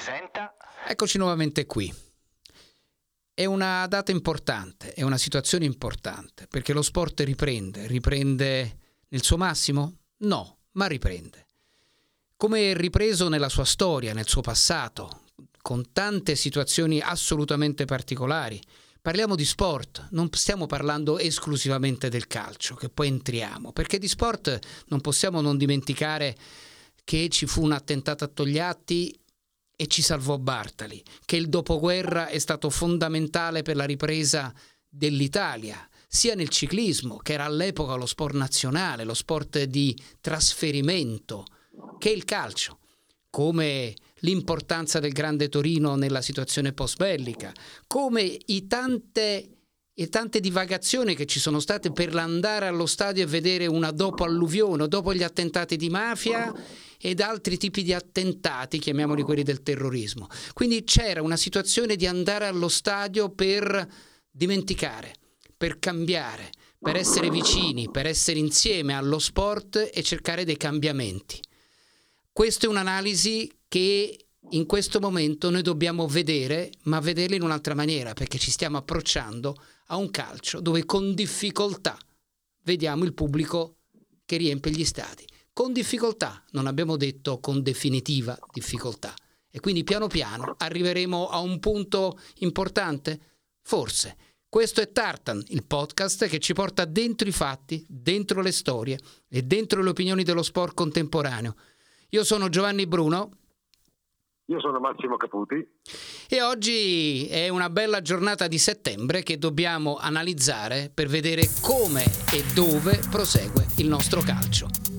presenta. Eccoci nuovamente qui. È una data importante, è una situazione importante, perché lo sport riprende. Riprende nel suo massimo? No, ma riprende. Come è ripreso nella sua storia, nel suo passato, con tante situazioni assolutamente particolari. Parliamo di sport, non stiamo parlando esclusivamente del calcio, che poi entriamo, perché di sport non possiamo non dimenticare che ci fu un attentato a Togliatti e ci salvò Bartali, che il dopoguerra è stato fondamentale per la ripresa dell'Italia, sia nel ciclismo, che era all'epoca lo sport nazionale, lo sport di trasferimento, che il calcio, come l'importanza del Grande Torino nella situazione post-bellica, come i tante e tante divagazioni che ci sono state per andare allo stadio e vedere una dopo alluvione, dopo gli attentati di mafia ed altri tipi di attentati, chiamiamoli quelli del terrorismo. Quindi c'era una situazione di andare allo stadio per dimenticare, per cambiare, per essere vicini, per essere insieme allo sport e cercare dei cambiamenti. Questa è un'analisi che in questo momento noi dobbiamo vedere, ma vederla in un'altra maniera, perché ci stiamo approcciando a un calcio dove con difficoltà vediamo il pubblico che riempie gli stadi. Con difficoltà, non abbiamo detto con definitiva difficoltà. E quindi piano piano arriveremo a un punto importante? Forse. Questo è Tartan, il podcast che ci porta dentro i fatti, dentro le storie e dentro le opinioni dello sport contemporaneo. Io sono Giovanni Bruno io sono Massimo Caputi. E oggi è una bella giornata di settembre che dobbiamo analizzare per vedere come e dove prosegue il nostro calcio.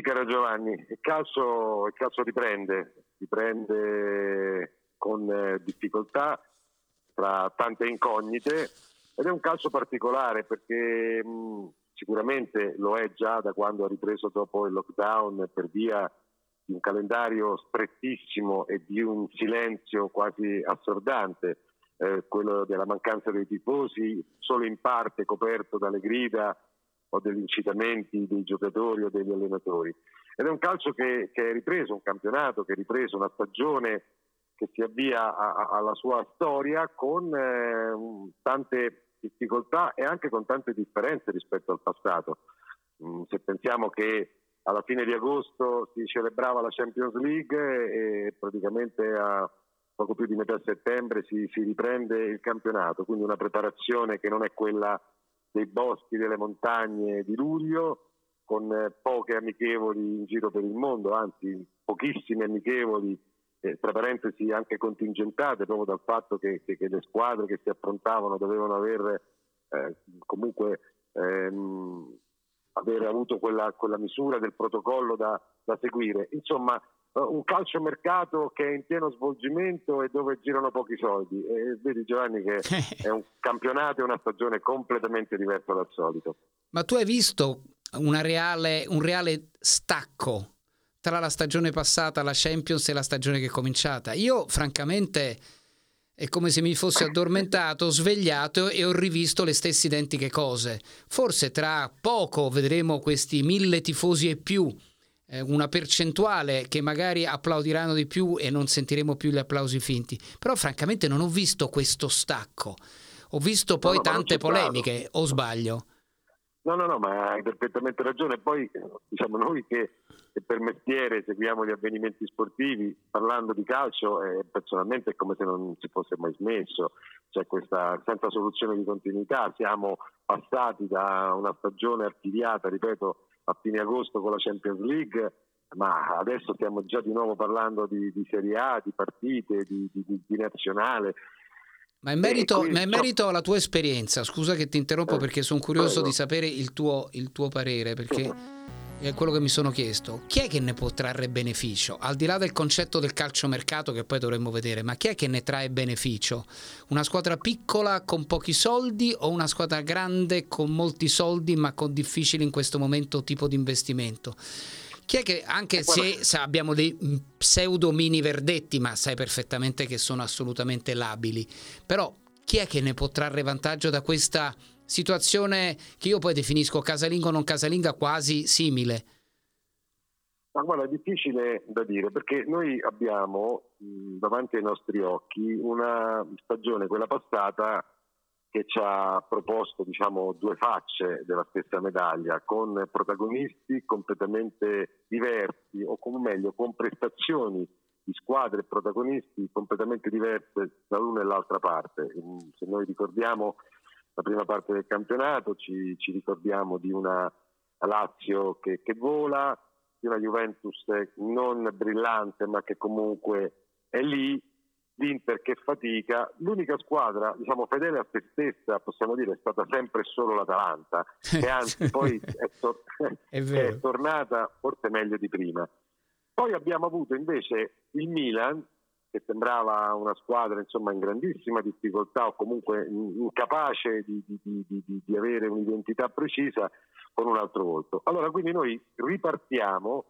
Sì, caro Giovanni, il calcio, il calcio riprende, riprende con eh, difficoltà tra tante incognite ed è un calcio particolare perché mh, sicuramente lo è già da quando ha ripreso dopo il lockdown per via di un calendario strettissimo e di un silenzio quasi assordante, eh, quello della mancanza dei tifosi, solo in parte coperto dalle grida o degli incitamenti dei giocatori o degli allenatori. Ed è un calcio che, che è ripreso, un campionato che è ripreso, una stagione che si avvia a, a, alla sua storia con eh, tante difficoltà e anche con tante differenze rispetto al passato. Mm, se pensiamo che alla fine di agosto si celebrava la Champions League e praticamente a poco più di metà settembre si, si riprende il campionato, quindi una preparazione che non è quella dei boschi, delle montagne di luglio, con eh, poche amichevoli in giro per il mondo, anzi pochissime amichevoli, eh, tra parentesi anche contingentate proprio dal fatto che, che, che le squadre che si approntavano dovevano aver eh, comunque ehm, aver avuto quella, quella, misura del protocollo da, da seguire. Insomma, un calciomercato che è in pieno svolgimento e dove girano pochi soldi. E vedi Giovanni che è un campionato e una stagione completamente diversa dal solito. Ma tu hai visto reale, un reale stacco tra la stagione passata, la Champions e la stagione che è cominciata? Io francamente è come se mi fossi addormentato, svegliato e ho rivisto le stesse identiche cose. Forse tra poco vedremo questi mille tifosi e più eh, una percentuale che magari applaudiranno di più e non sentiremo più gli applausi finti. Però francamente non ho visto questo stacco. Ho visto poi no, no, tante polemiche, o sbaglio? No, no, no, ma hai perfettamente ragione. Poi diciamo noi che, che per mestiere seguiamo gli avvenimenti sportivi, parlando di calcio, eh, personalmente è come se non si fosse mai smesso, c'è questa senza soluzione di continuità. Siamo passati da una stagione archiviata, ripeto, a fine agosto con la Champions League, ma adesso stiamo già di nuovo parlando di, di Serie A, di partite, di, di, di nazionale. Ma in merito, ma in merito, alla tua esperienza, scusa che ti interrompo eh, perché sono curioso prego. di sapere il tuo, il tuo parere, perché è quello che mi sono chiesto. Chi è che ne può trarre beneficio? Al di là del concetto del calciomercato che poi dovremmo vedere, ma chi è che ne trae beneficio? Una squadra piccola con pochi soldi o una squadra grande con molti soldi ma con difficile in questo momento tipo di investimento? Chi è che, anche se, se, abbiamo dei pseudo mini verdetti, ma sai perfettamente che sono assolutamente labili, però chi è che ne può trarre vantaggio da questa situazione che io poi definisco casalinga o non casalinga quasi simile? Ma guarda, è difficile da dire perché noi abbiamo davanti ai nostri occhi una stagione, quella passata, che ci ha proposto diciamo, due facce della stessa medaglia, con protagonisti completamente diversi, o come meglio, con prestazioni di squadre e protagonisti completamente diverse dall'una e l'altra parte. Se noi ricordiamo la prima parte del campionato, ci, ci ricordiamo di una Lazio che, che vola, di una Juventus non brillante ma che comunque è lì, l'Inter che fatica, l'unica squadra diciamo, fedele a se stessa possiamo dire è stata sempre solo l'Atalanta che anzi poi è, tor- è, è, tornata forse meglio di prima. Poi abbiamo avuto invece il Milan che sembrava una squadra insomma, in grandissima difficoltà o comunque incapace di, di, di, di avere un'identità precisa con un altro volto. Allora quindi noi ripartiamo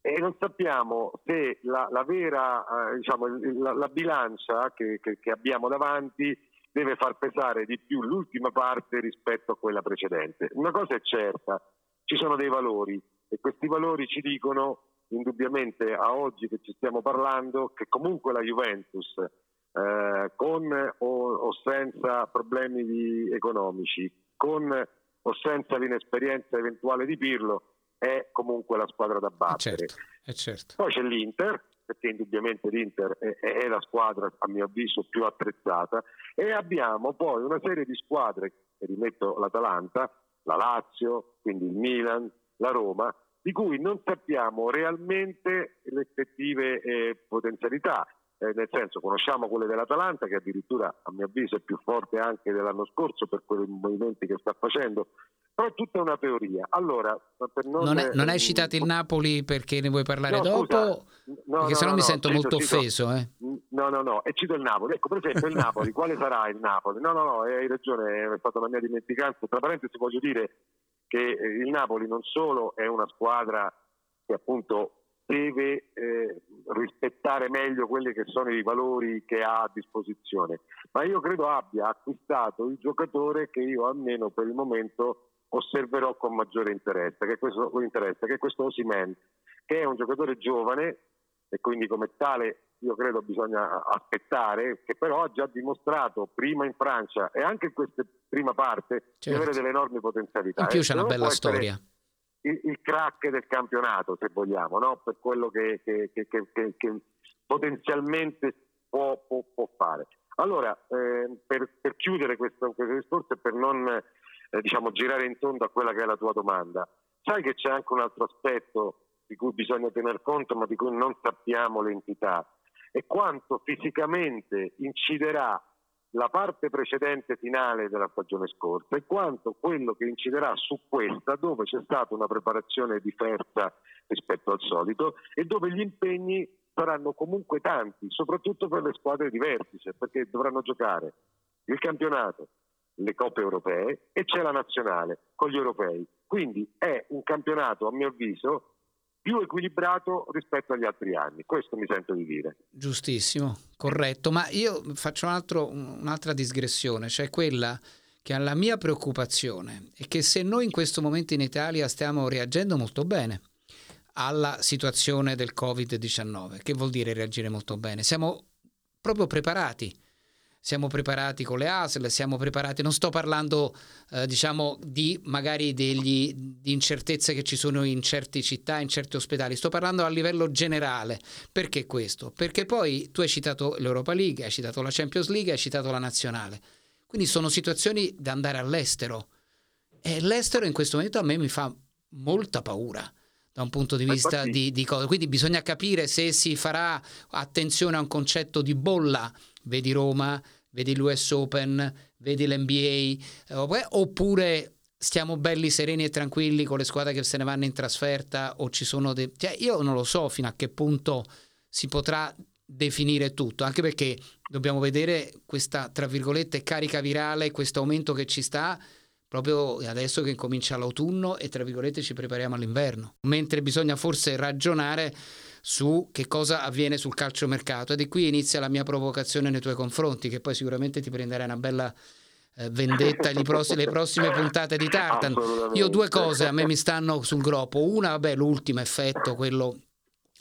e non sappiamo se la, la vera eh, diciamo, la, la, bilancia che, che, che, abbiamo davanti deve far pesare di più l'ultima parte rispetto a quella precedente. Una cosa è certa, ci sono dei valori e questi valori ci dicono indubbiamente a oggi che ci stiamo parlando che comunque la Juventus eh, con o, o, senza problemi economici, con o senza l'inesperienza eventuale di Pirlo, è comunque la squadra da battere. Certo, certo. Poi c'è l'Inter, perché indubbiamente l'Inter è, è, la squadra a mio avviso più attrezzata e abbiamo poi una serie di squadre, rimetto l'Atalanta, la Lazio, quindi il Milan, la Roma, di cui non sappiamo realmente le effettive eh, potenzialità. Eh, nel senso conosciamo quelle dell'Atalanta che addirittura a mio avviso è più forte anche dell'anno scorso per quei movimenti che sta facendo, però è tutta una teoria. Allora, non, non, è, non, hai citato il Napoli perché ne vuoi parlare no, dopo? no, perché no, sennò no, mi sento cito, molto cito, offeso. Eh. No, no, no, e cito il Napoli. Ecco, per esempio il Napoli, quale sarà il Napoli? No, no, no, hai ragione, è stata una mia dimenticanza. Tra parentesi voglio dire che eh, il Napoli non solo è una squadra che appunto deve eh, rispettare meglio quelli che sono i valori che ha a disposizione, ma io credo abbia acquistato il giocatore che io almeno per il momento osserverò con maggiore interesse, che è questo, interesse, che è questo Osimen, che è un giocatore giovane e quindi come tale io credo bisogna aspettare, che però ha già dimostrato prima in Francia e anche in questa prima parte certo. di avere delle enormi potenzialità. In più c'è una bella storia. Il, il, crack del campionato, se vogliamo, no? per quello che, che, che, che potenzialmente può, può, può, fare. Allora, eh, per, per, chiudere questo, questo discorso e per non eh, diciamo, girare in tondo a quella che è la tua domanda, sai che c'è anche un altro aspetto di cui bisogna tener conto ma di cui non sappiamo l'entità e quanto fisicamente inciderà la parte precedente finale della stagione scorsa e quanto quello che inciderà su questa dove c'è stata una preparazione diversa rispetto al solito e dove gli impegni saranno comunque tanti, soprattutto per le squadre di vertice, perché dovranno giocare il campionato, le coppe europee e c'è la nazionale con gli europei. Quindi è un campionato, a mio avviso, più equilibrato rispetto agli altri anni, questo mi sento di dire. Giustissimo, corretto, ma io faccio un altro, un'altra digressione, cioè quella che la mia preoccupazione è che se noi in questo momento in Italia stiamo reagendo molto bene alla situazione del Covid-19, che vuol dire reagire molto bene? Siamo proprio preparati siamo preparati con le ASL, siamo preparati, non sto parlando eh, diciamo di magari degli, di incertezze che ci sono in certe città, in certi ospedali, sto parlando a livello generale. Perché questo? Perché poi tu hai citato l'Europa League, hai citato la Champions League, hai citato la nazionale. Quindi sono situazioni da andare all'estero. E l'estero in questo momento a me mi fa molta paura da un punto di vista di, di cose. Quindi bisogna capire se si farà attenzione a un concetto di bolla, vedi Roma, vedi l'US Open, vedi l'NBA, eh, oppure stiamo belli sereni e tranquilli con le squadre che se ne vanno in trasferta o ci sono dei... Cioè, io non lo so fino a che punto si potrà definire tutto, anche perché dobbiamo vedere questa, tra virgolette, carica virale, questo aumento che ci sta proprio adesso che comincia l'autunno e tra virgolette ci prepariamo all'inverno, mentre bisogna forse ragionare su che cosa avviene sul calciomercato ed è qui inizia la mia provocazione nei tuoi confronti, che poi sicuramente ti prenderai una bella eh, vendetta le prossime, le prossime puntate di Tartan. Io due cose a me mi stanno sul groppo. Una, vabbè, l'ultimo effetto, quello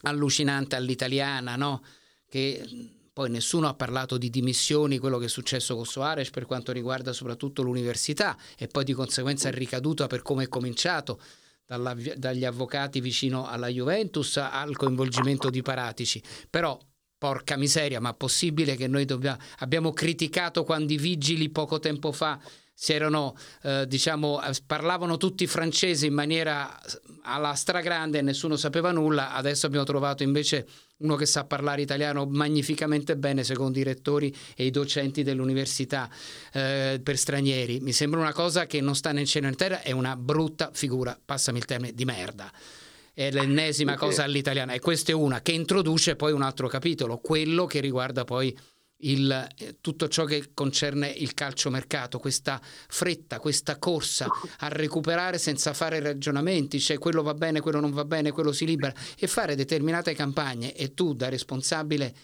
allucinante all'italiana, no? Che poi nessuno ha parlato di dimissioni, quello che è successo con Soares per quanto riguarda soprattutto l'università e poi di conseguenza è ricaduta per come è cominciato dagli avvocati vicino alla Juventus al coinvolgimento di Paratici. Però porca miseria, ma possibile che noi dobbiamo, abbiamo criticato quando i vigili poco tempo fa si erano, eh, diciamo, parlavano tutti francesi in maniera alla stragrande e nessuno sapeva nulla, adesso abbiamo trovato invece uno che sa parlare italiano magnificamente bene secondo i rettori e i docenti dell'università eh, per stranieri. Mi sembra una cosa che non sta nel cielo in terra, è una brutta figura, passami il termine, di merda. È l'ennesima cosa all'italiana e questa è una che introduce poi un altro capitolo, quello che riguarda poi il, eh, tutto ciò che concerne il calciomercato, questa fretta, questa corsa a recuperare senza fare ragionamenti, cioè quello va bene, quello non va bene, quello si libera e fare determinate campagne e tu da responsabile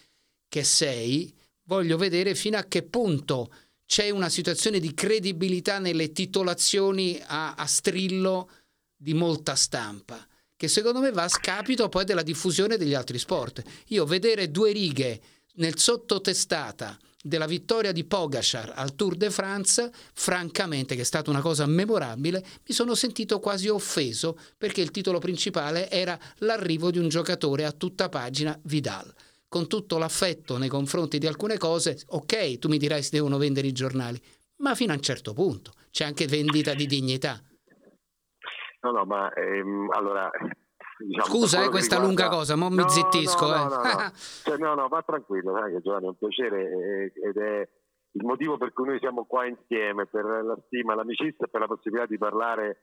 che sei, voglio vedere fino a che punto c'è una situazione di credibilità nelle titolazioni a, a strillo di molta stampa che secondo me va a scapito poi della diffusione degli altri sport. Io vedere due righe nel sottotestata della vittoria di Pogacar al Tour de France, francamente, che è stata una cosa memorabile, mi sono sentito quasi offeso perché il titolo principale era l'arrivo di un giocatore a tutta pagina Vidal. Con tutto l'affetto nei confronti di alcune cose, ok, tu mi dirai si devono vendere i giornali, ma fino a un certo punto c'è anche vendita di dignità. No, no, ma ehm, allora Diciamo, Scusa, eh, questa riguarda... lunga cosa, ma mi zittisco. No, eh. no, no, no. cioè, no, no, va tranquillo, sai che Giovanni è un piacere ed è il motivo per cui noi siamo qua insieme, per la stima, l'amicizia e per la possibilità di parlare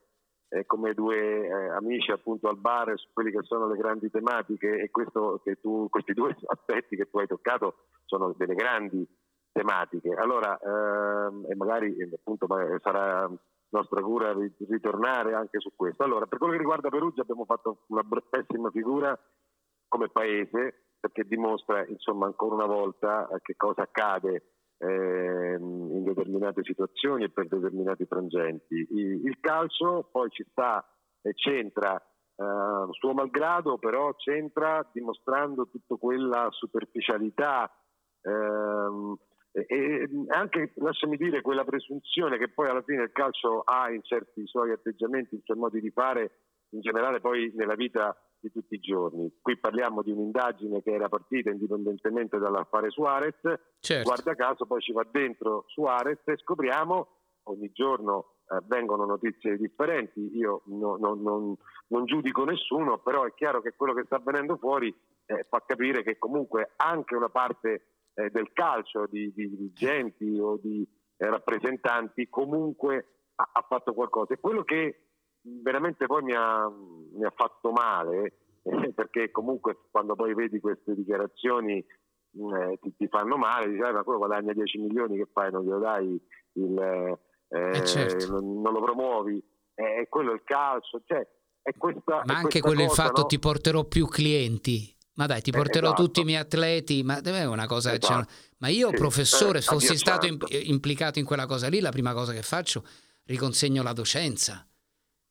eh, come due eh, amici appunto al bar su quelle che sono le grandi tematiche e questo, tu, questi due aspetti che tu hai toccato sono delle grandi tematiche. Allora, ehm, e magari appunto sarà nostra cura ritornare anche su questo. Allora, per quello che riguarda Perugia abbiamo fatto una pessima figura come paese perché dimostra insomma ancora una volta eh, che cosa accade eh, in determinate situazioni e per determinati frangenti. Il calcio poi ci sta e c'entra eh, suo malgrado, però c'entra dimostrando tutta quella superficialità ehm, e anche, lasciami dire, quella presunzione che poi alla fine il calcio ha in certi suoi atteggiamenti, in suoi modi di fare, in generale poi nella vita di tutti i giorni. Qui parliamo di un'indagine che era partita indipendentemente dall'affare Suarez, certo. guarda caso poi ci va dentro Suarez e scopriamo ogni giorno eh, vengono notizie differenti, io no, no, non, non, giudico nessuno, però è chiaro che quello che sta avvenendo fuori eh, fa capire che comunque anche una parte eh, del calcio, di, di, dirigenti o di eh, rappresentanti, comunque ha, ha, fatto qualcosa. E quello che veramente poi mi ha, mi ha fatto male, eh, perché comunque quando poi vedi queste dichiarazioni mm, eh, ti, ti, fanno male, dici, ah, ma quello guadagna 10 milioni, che fai? Non glielo dai, il, eh, eh, certo. non, non, lo promuovi, è quello il calcio, cioè, è questa, ma anche quello cosa, il fatto no? ti porterò più clienti ma dai, ti eh, porterò esatto. tutti i miei atleti, ma è una cosa esatto. Ma io, professore, eh, fossi stato imp- implicato in quella cosa lì, la prima cosa che faccio, riconsegno la docenza.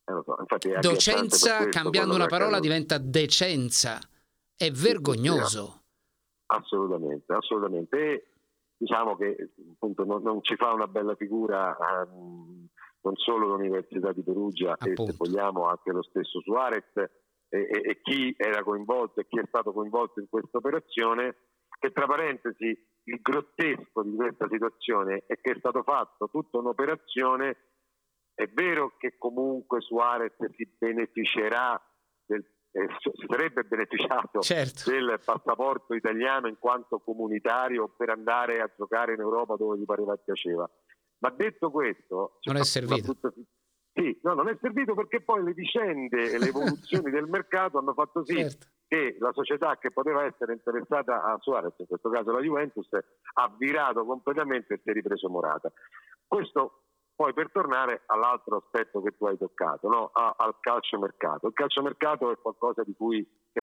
Eh, so. docenza, cambiando una parola, diventa decenza. È vergognoso. Assolutamente, assolutamente. diciamo che appunto non, non, ci fa una bella figura um, non solo l'Università di Perugia appunto. e se vogliamo anche lo stesso Suarez e, e, e chi era coinvolto e chi è stato coinvolto in questa operazione che tra parentesi il grottesco di questa situazione è che è stato fatto tutta un'operazione è vero che comunque Suarez si beneficerà del, eh, si sarebbe beneficiato certo. del passaporto italiano in quanto comunitario per andare a giocare in Europa dove gli pareva piaceva. Ma detto questo, non è servito. Tutta... Sì, no, non è servito perché poi le vicende e le evoluzioni del mercato hanno fatto sì certo. che la società che poteva essere interessata a Suarez, in questo caso la Juventus, ha virato completamente e si è ripreso Morata. Questo poi per tornare all'altro aspetto che tu hai toccato, no? al calciomercato. Il calciomercato è qualcosa di cui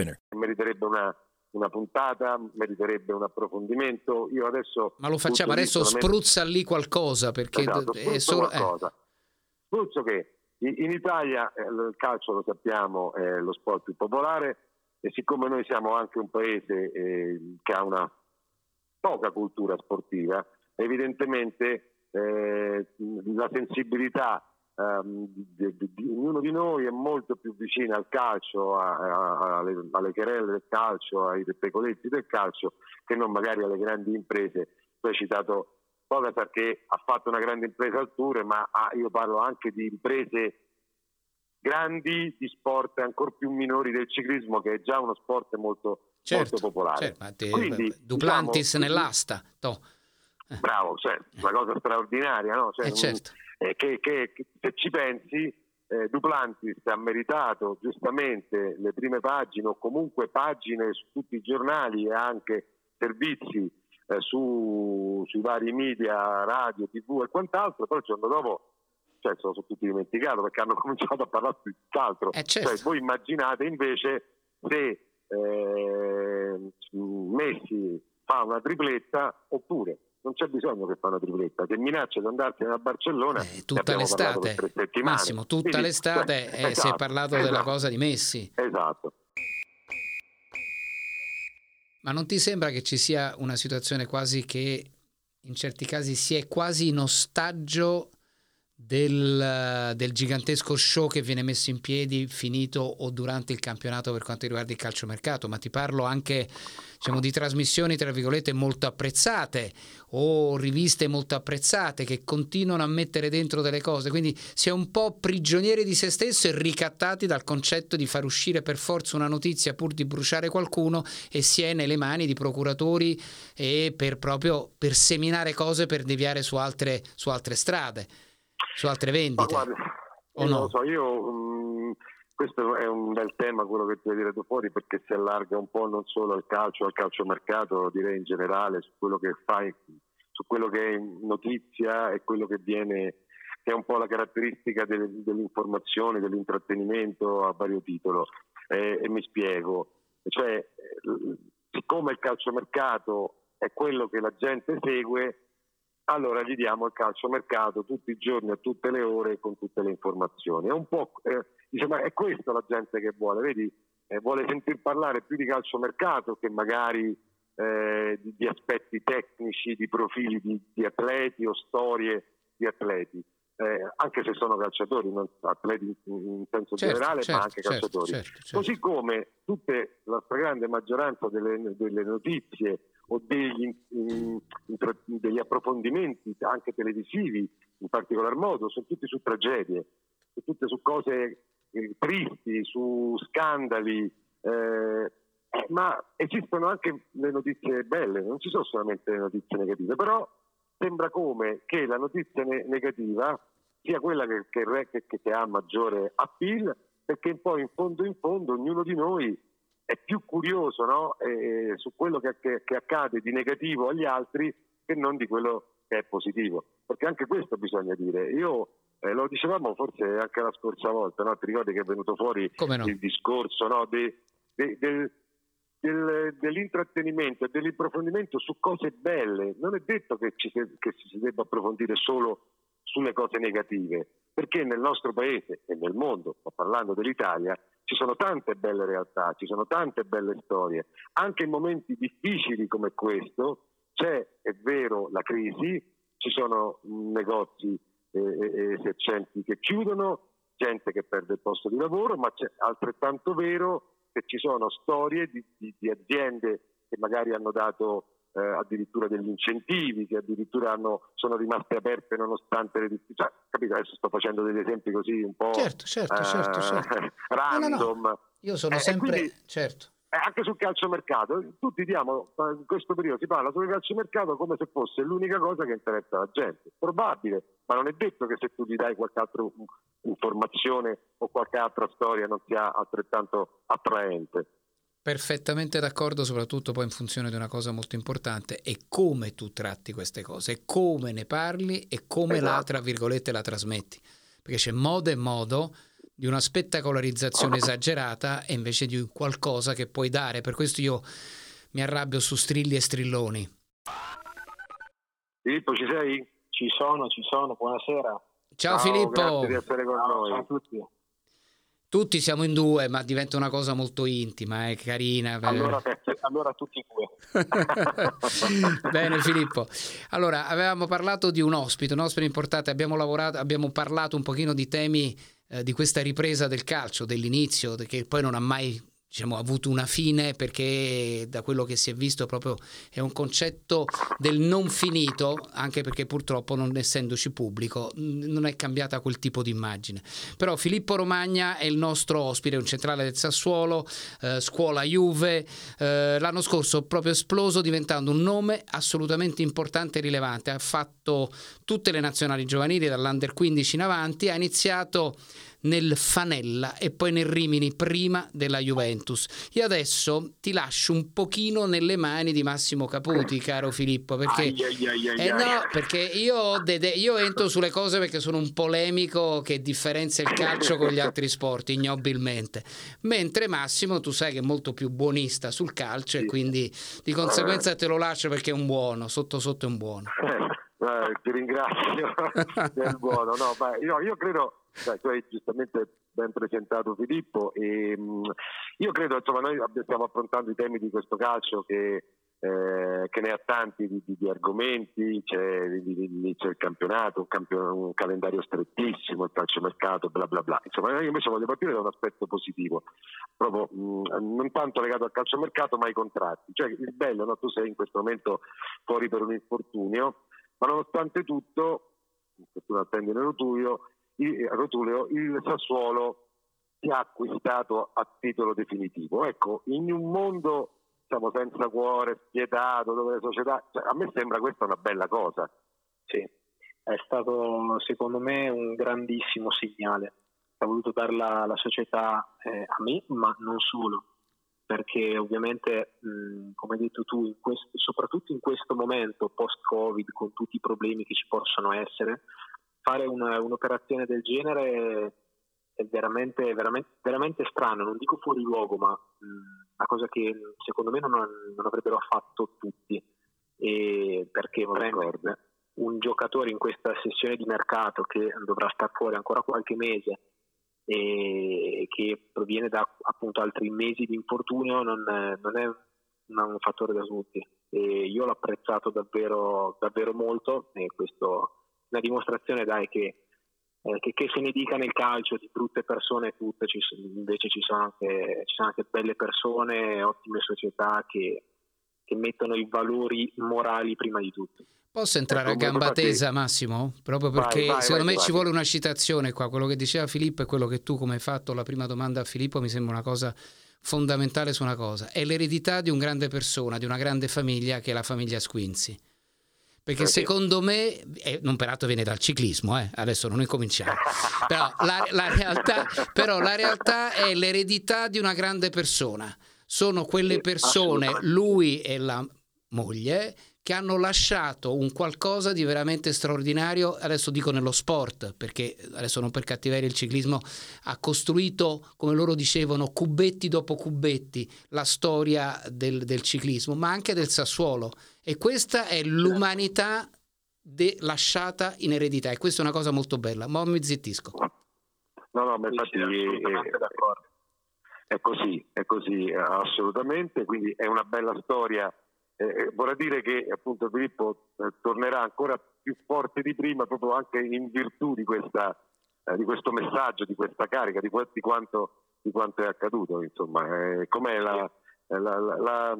winner. Meriterebbe una, una puntata, meriterebbe un approfondimento. Io adesso. Ma lo facciamo adesso, spruzza lì qualcosa perché esatto, è solo. Qualcosa. Eh. Spruzzo che in Italia eh, il calcio lo sappiamo è lo sport più popolare e siccome noi siamo anche un paese eh, che ha una poca cultura sportiva, evidentemente eh, la sensibilità ehm, di, di, di, ognuno di noi è molto più vicino al calcio, a, a, alle, alle, querelle del calcio, ai pecoletti del calcio, che non magari alle grandi imprese. Tu hai citato Pogacar che ha fatto una grande impresa al Tour, ma ha, io parlo anche di imprese grandi di sport ancora più minori del ciclismo, che è già uno sport molto, certo, molto popolare. Certo, te, Quindi, Duplantis diciamo, nell'asta. To. Bravo, cioè, una cosa straordinaria, no? Cioè, eh, certo eh, che, che, se ci pensi eh, Duplantis ha meritato giustamente le prime pagine o comunque pagine su tutti i giornali e anche servizi eh, su, sui vari media, radio, tv e quant'altro, però il giorno dopo cioè, sono tutti dimenticato perché hanno cominciato a parlare di tutt'altro. Eh certo. cioè, voi immaginate invece se eh, Messi fa una tripletta oppure non c'è bisogno che fa una tripletta, che minaccia di andarsene a Barcellona eh, tutta l'estate, Massimo, tutta Quindi, l'estate eh, esatto, si è parlato esatto, della cosa di Messi. Esatto. Ma non ti sembra che ci sia una situazione quasi che in certi casi si è quasi in ostaggio del, del, gigantesco show che viene messo in piedi finito o durante il campionato per quanto riguarda il calciomercato, ma ti parlo anche diciamo, di trasmissioni tra virgolette molto apprezzate o riviste molto apprezzate che continuano a mettere dentro delle cose, quindi si è un po' prigionieri di se stesso e ricattati dal concetto di far uscire per forza una notizia pur di bruciare qualcuno e si è nelle mani di procuratori e per proprio per seminare cose per deviare su altre, su altre strade su altre vendite? Ma guarda, o no? lo so, io mh, mm, questo è un bel tema quello che ti hai tirato fuori perché si allarga un po' non solo al calcio, al calciomercato, direi in generale su quello che fai, su quello che è notizia e quello che viene che è un po' la caratteristica del, dell'informazione, dell'intrattenimento a vario titolo. Eh, e mi spiego, cioè, siccome il calciomercato è quello che la gente segue, allora gli diamo il calciomercato tutti i giorni, a tutte le ore, con tutte le informazioni. È un po', eh, diciamo, è questo la gente che vuole, vedi? Eh, vuole sentir parlare più di calciomercato che magari eh, di, di, aspetti tecnici, di profili di, di, atleti o storie di atleti. Eh, anche se sono calciatori, non atleti in, in senso certo, generale, certo, ma anche certo, calciatori. Certo, certo. Così come tutte, la stragrande maggioranza delle, delle notizie o degli, in, in, degli, approfondimenti anche televisivi in particolar modo, sono tutti su tragedie, sono tutte su cose eh, tristi, su scandali, eh, ma esistono anche le notizie belle, non ci sono solamente le notizie negative, però sembra come che la notizia ne- negativa sia quella che, che, che, che ha maggiore appeal perché poi in fondo in fondo ognuno di noi è più curioso no? eh, su quello che, che, che, accade di negativo agli altri che non di quello che è positivo. Perché anche questo bisogna dire. Io eh, lo dicevamo forse anche la scorsa volta, no? ti ricordi che è venuto fuori no? il discorso no? de, de, de, del, dell'intrattenimento e dell'approfondimento su cose belle. Non è detto che, ci, che si debba approfondire solo sulle cose negative, perché nel nostro paese e nel mondo, sto parlando dell'Italia, ci sono tante belle realtà, ci sono tante belle storie. Anche in momenti difficili come questo c'è, è vero, la crisi, ci sono negozi eh, esercenti che chiudono, gente che perde il posto di lavoro, ma c'è altrettanto vero che ci sono storie di, di, di aziende che magari hanno dato eh, addirittura degli incentivi, che addirittura hanno, sono rimaste aperte nonostante le difficoltà. Cioè, capito? Adesso sto facendo degli esempi così un po' certo, certo, certo, certo. random. No, no, no. Io sono eh, sempre... Quindi, certo. Eh, anche sul calciomercato, tutti diamo, in questo periodo si parla sul calciomercato come se fosse l'unica cosa che interessa la gente. Probabile, ma non è detto che se tu gli dai qualche altra informazione o qualche altra storia non sia altrettanto attraente. Perfettamente d'accordo, soprattutto poi in funzione di una cosa molto importante, è come tu tratti queste cose, come ne parli e come esatto. la, tra virgolette, la trasmetti. Perché c'è modo e modo di una spettacolarizzazione esagerata e invece di qualcosa che puoi dare. Per questo io mi arrabbio su strilli e strilloni. Filippo, ci sei? Ci sono, ci sono, buonasera. Ciao, ciao Filippo. Grazie di essere con noi. Ciao a tutti. Tutti siamo in due, ma diventa una cosa molto intima e eh, carina. Allora, allora tutti e due. Bene Filippo. Allora, avevamo parlato di un ospite, un ospite importante, abbiamo, lavorato, abbiamo parlato un pochino di temi eh, di questa ripresa del calcio, dell'inizio, che poi non ha mai diciamo, avuto una fine perché da quello che si è visto proprio è un concetto del non finito, anche perché purtroppo non essendoci pubblico non è cambiata quel tipo di immagine. Però Filippo Romagna è il nostro ospite, un centrale del Sassuolo, eh, scuola Juve, eh, l'anno scorso proprio esploso diventando un nome assolutamente importante e rilevante, ha fatto tutte le nazionali giovanili dall'under 15 in avanti, ha iniziato nel Fanella e poi nel Rimini prima della Juventus. Io adesso ti lascio un pochino nelle mani di Massimo Caputi, caro Filippo, perché, ai, ai, ai, eh no, perché io, io, entro sulle cose perché sono un polemico che differenzia il calcio con gli altri sport, ignobilmente. Mentre Massimo, tu sai che è molto più buonista sul calcio e quindi di conseguenza te lo lascio perché è un buono, sotto sotto è un buono. Eh, ti ringrazio del buono. No, beh, io, io credo Beh, tu hai giustamente ben presentato Filippo e mh, io credo insomma noi stiamo affrontando i temi di questo calcio che, eh, che ne ha tanti di, di, di argomenti, c'è, c'è, il campionato, un, campion- un, calendario strettissimo, il calciomercato, bla bla bla. Insomma io invece voglio partire da un aspetto positivo, proprio mh, non tanto legato al calciomercato ma ai contratti. Cioè il bello, no? tu sei in questo momento fuori per un infortunio, ma nonostante tutto, fortuna attendi nel Rotuio, Rotuleo, il Sassuolo si è acquistato a titolo definitivo. Ecco, in un mondo diciamo, senza cuore, spietato, dove le società... Cioè, a me sembra questa una bella cosa. Sì, è stato secondo me un grandissimo segnale ha voluto dare la, società eh, a me, ma non solo, perché ovviamente, mh, come hai detto tu, in questo, soprattutto in questo momento post-Covid, con tutti i problemi che ci possono essere, fare una, un'operazione del genere è veramente, veramente, veramente, strano, non dico fuori luogo, ma mh, una cosa che secondo me non, non avrebbero fatto tutti, e perché veramente un giocatore in questa sessione di mercato che dovrà stare fuori ancora qualche mese e che proviene da appunto altri mesi di infortunio non, non è un fattore da tutti. E io l'ho apprezzato davvero, davvero molto e questo una dimostrazione dai che, eh, che, che, se ne dica nel calcio di brutte persone tutte, ci, invece ci sono, anche, ci sono, anche, belle persone, ottime società che, che mettono i valori morali prima di tutto. Posso entrare ecco, a gamba tesa, Massimo? Proprio perché vai, vai, secondo vai, me ci vuole una citazione qua. Quello che diceva Filippo e quello che tu, come hai fatto la prima domanda a Filippo, mi sembra una cosa fondamentale su una cosa. È l'eredità di un grande persona, di una grande famiglia che è la famiglia Squinzi. Perché secondo me, eh, non peraltro viene dal ciclismo, eh, adesso non incominciamo, però la, la realtà, però la realtà è l'eredità di una grande persona. Sono quelle persone, lui e la moglie, che hanno lasciato un qualcosa di veramente straordinario, adesso dico nello sport, perché adesso non per cattiveria il ciclismo ha costruito, come loro dicevano, cubetti dopo cubetti la storia del, del ciclismo, ma anche del Sassuolo. E questa è l'umanità de- lasciata in eredità e questa è una cosa molto bella. Ma mi zittisco. No, no, ma infatti è, è così, è così assolutamente, quindi è una bella storia. Eh, vorrà dire che appunto Filippo eh, tornerà ancora più forte di prima proprio anche in virtù di, questa, eh, di questo messaggio, di questa carica, di, di, quanto, di quanto, è accaduto. Insomma, com'è la, la, la,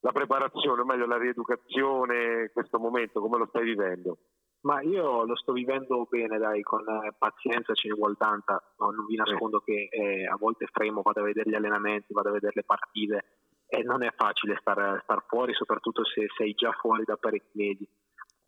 la preparazione, o meglio la rieducazione, questo momento, come lo stai vivendo? Ma io lo sto vivendo bene, dai, con eh, pazienza ce ne vuole tanta. No, non vi nascondo che eh, a volte fremo, vado a vedere gli allenamenti, vado a vedere le partite e non è facile star, star fuori, soprattutto se sei già fuori da parecchi mesi.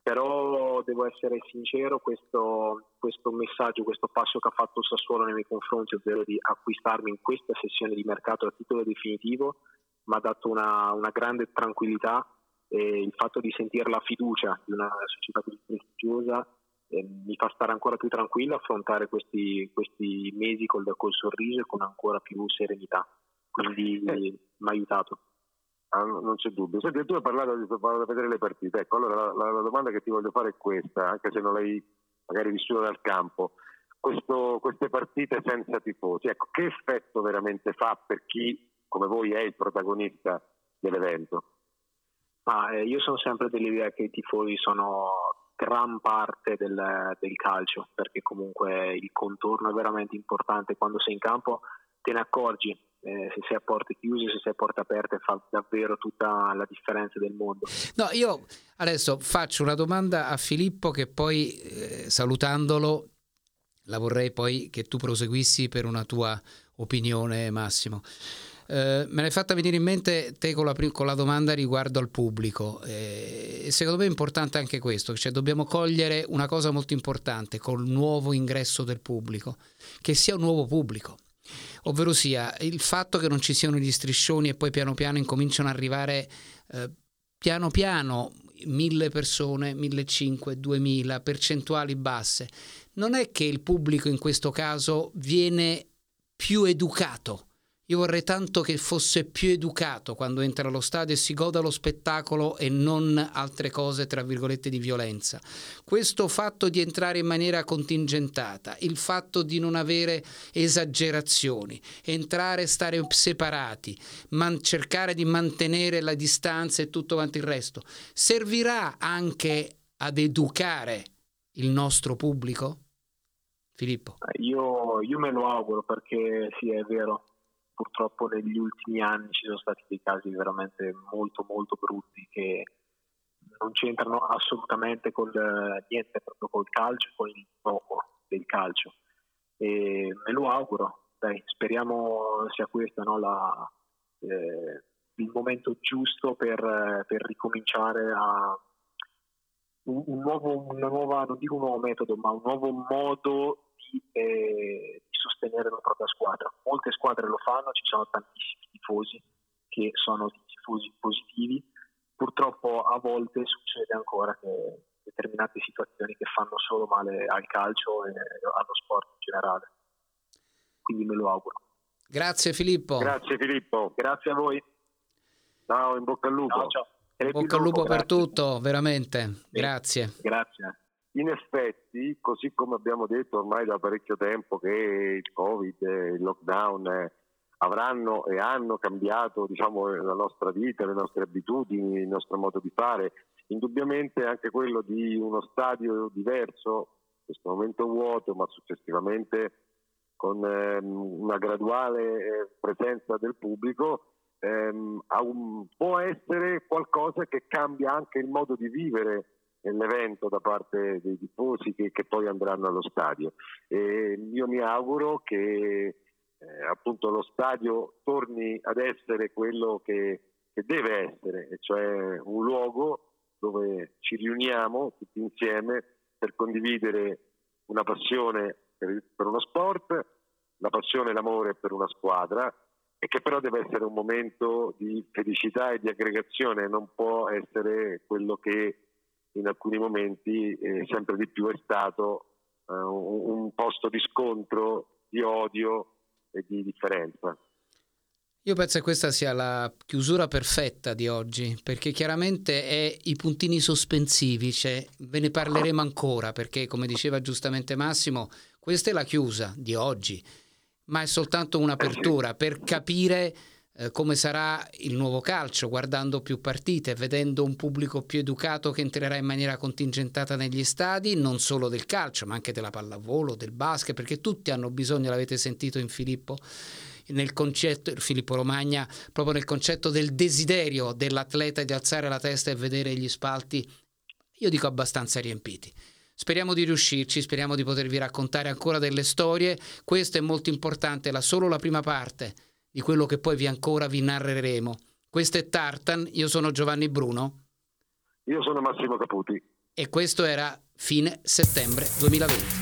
Però devo essere sincero, questo, questo messaggio, questo passo che ha fatto Sassuolo nei miei confronti, ovvero di acquistarmi in questa sessione di mercato a titolo definitivo, mi ha dato una, una grande tranquillità e il fatto di sentire la fiducia di una società così prestigiosa eh, mi fa stare ancora più tranquillo affrontare questi, questi mesi col, col, sorriso e con ancora più serenità. Quindi eh. mi ha aiutato. Ah, non c'è dubbio. Senti, tu hai parlato di vedere le partite. Ecco, allora la, la, domanda che ti voglio fare è questa, anche se non l'hai magari vissuto dal campo. Questo, queste partite senza tifosi, ecco, che effetto veramente fa per chi come voi è il protagonista dell'evento? Ah, eh, io sono sempre dell'idea che i tifosi sono gran parte del, del, calcio, perché comunque il contorno è veramente importante. Quando sei in campo te ne accorgi, eh, se sei a porte chiuse, se sei a porte aperte, fa davvero tutta la differenza del mondo. No, io adesso faccio una domanda a Filippo che poi, eh, salutandolo, la vorrei poi che tu proseguissi per una tua opinione, Massimo. Eh, me l'hai fatta venire in mente te con la, con la domanda riguardo al pubblico eh, secondo me è importante anche questo, cioè dobbiamo cogliere una cosa molto importante col nuovo ingresso del pubblico, che sia un nuovo pubblico, ovvero sia il fatto che non ci siano gli striscioni e poi piano piano incominciano ad arrivare eh, piano piano mille persone, 1500, 2000, percentuali basse. Non è che il pubblico in questo caso viene più educato io vorrei tanto che fosse più educato quando entra allo stadio e si goda lo spettacolo e non altre cose, tra virgolette, di violenza. Questo fatto di entrare in maniera contingentata, il fatto di non avere esagerazioni, entrare e stare separati, man- cercare di mantenere la distanza e tutto quanto il resto, servirà anche ad educare il nostro pubblico? Filippo? Io, io me lo auguro perché sì, è vero purtroppo negli ultimi anni ci sono stati dei casi veramente molto molto brutti che non c'entrano assolutamente con niente proprio col calcio, con il gioco del calcio. E me lo auguro, dai, speriamo sia questo no, la, eh, il momento giusto per, per ricominciare a un, un nuovo, nuova, non dico un nuovo metodo, ma un nuovo modo di, eh, sostenere la propria squadra. Molte squadre lo fanno, ci sono tantissimi tifosi che sono tifosi positivi, purtroppo a volte succede ancora che determinate situazioni che fanno solo male al calcio e allo sport in generale. Quindi me lo auguro. Grazie Filippo. Grazie Filippo. Grazie a voi. Ciao, in bocca al lupo. Ciao, ciao. In bocca al lupo per tutto, veramente. Grazie. Grazie in effetti, così come abbiamo detto ormai da parecchio tempo che il Covid il lockdown eh, avranno e hanno cambiato diciamo, la nostra vita, le nostre abitudini, il nostro modo di fare, indubbiamente anche quello di uno stadio diverso, in questo momento vuoto, ma successivamente con ehm, una graduale eh, presenza del pubblico, ehm, può essere qualcosa che cambia anche il modo di vivere l'evento da parte dei tifosi che, che poi andranno allo stadio. E io mi auguro che eh, appunto lo stadio torni ad essere quello che, che deve essere, cioè un luogo dove ci riuniamo tutti insieme per condividere una passione per, per uno sport, la passione e l'amore per una squadra e che però deve essere un momento di felicità e di aggregazione, non può essere quello che in alcuni momenti eh, sempre di più è stato eh, un, un posto di scontro, di odio e di differenza. Io penso che questa sia la chiusura perfetta di oggi, perché chiaramente è i puntini sospensivi, cioè ve ne parleremo ancora, perché come diceva giustamente Massimo, questa è la chiusa di oggi ma è soltanto un'apertura per capire eh, come sarà il nuovo calcio, guardando più partite, vedendo un pubblico più educato che entrerà in maniera contingentata negli stadi, non solo del calcio, ma anche della pallavolo, del basket, perché tutti hanno bisogno, l'avete sentito in Filippo, nel concetto, Filippo Romagna, proprio nel concetto del desiderio dell'atleta di alzare la testa e vedere gli spalti, io dico abbastanza riempiti. Speriamo di riuscirci, speriamo di potervi raccontare ancora delle storie. Questo è molto importante, è solo la prima parte di quello che poi vi ancora vi narreremo. Questo è Tartan, io sono Giovanni Bruno. Io sono Massimo Caputi. E questo era fine settembre 2020.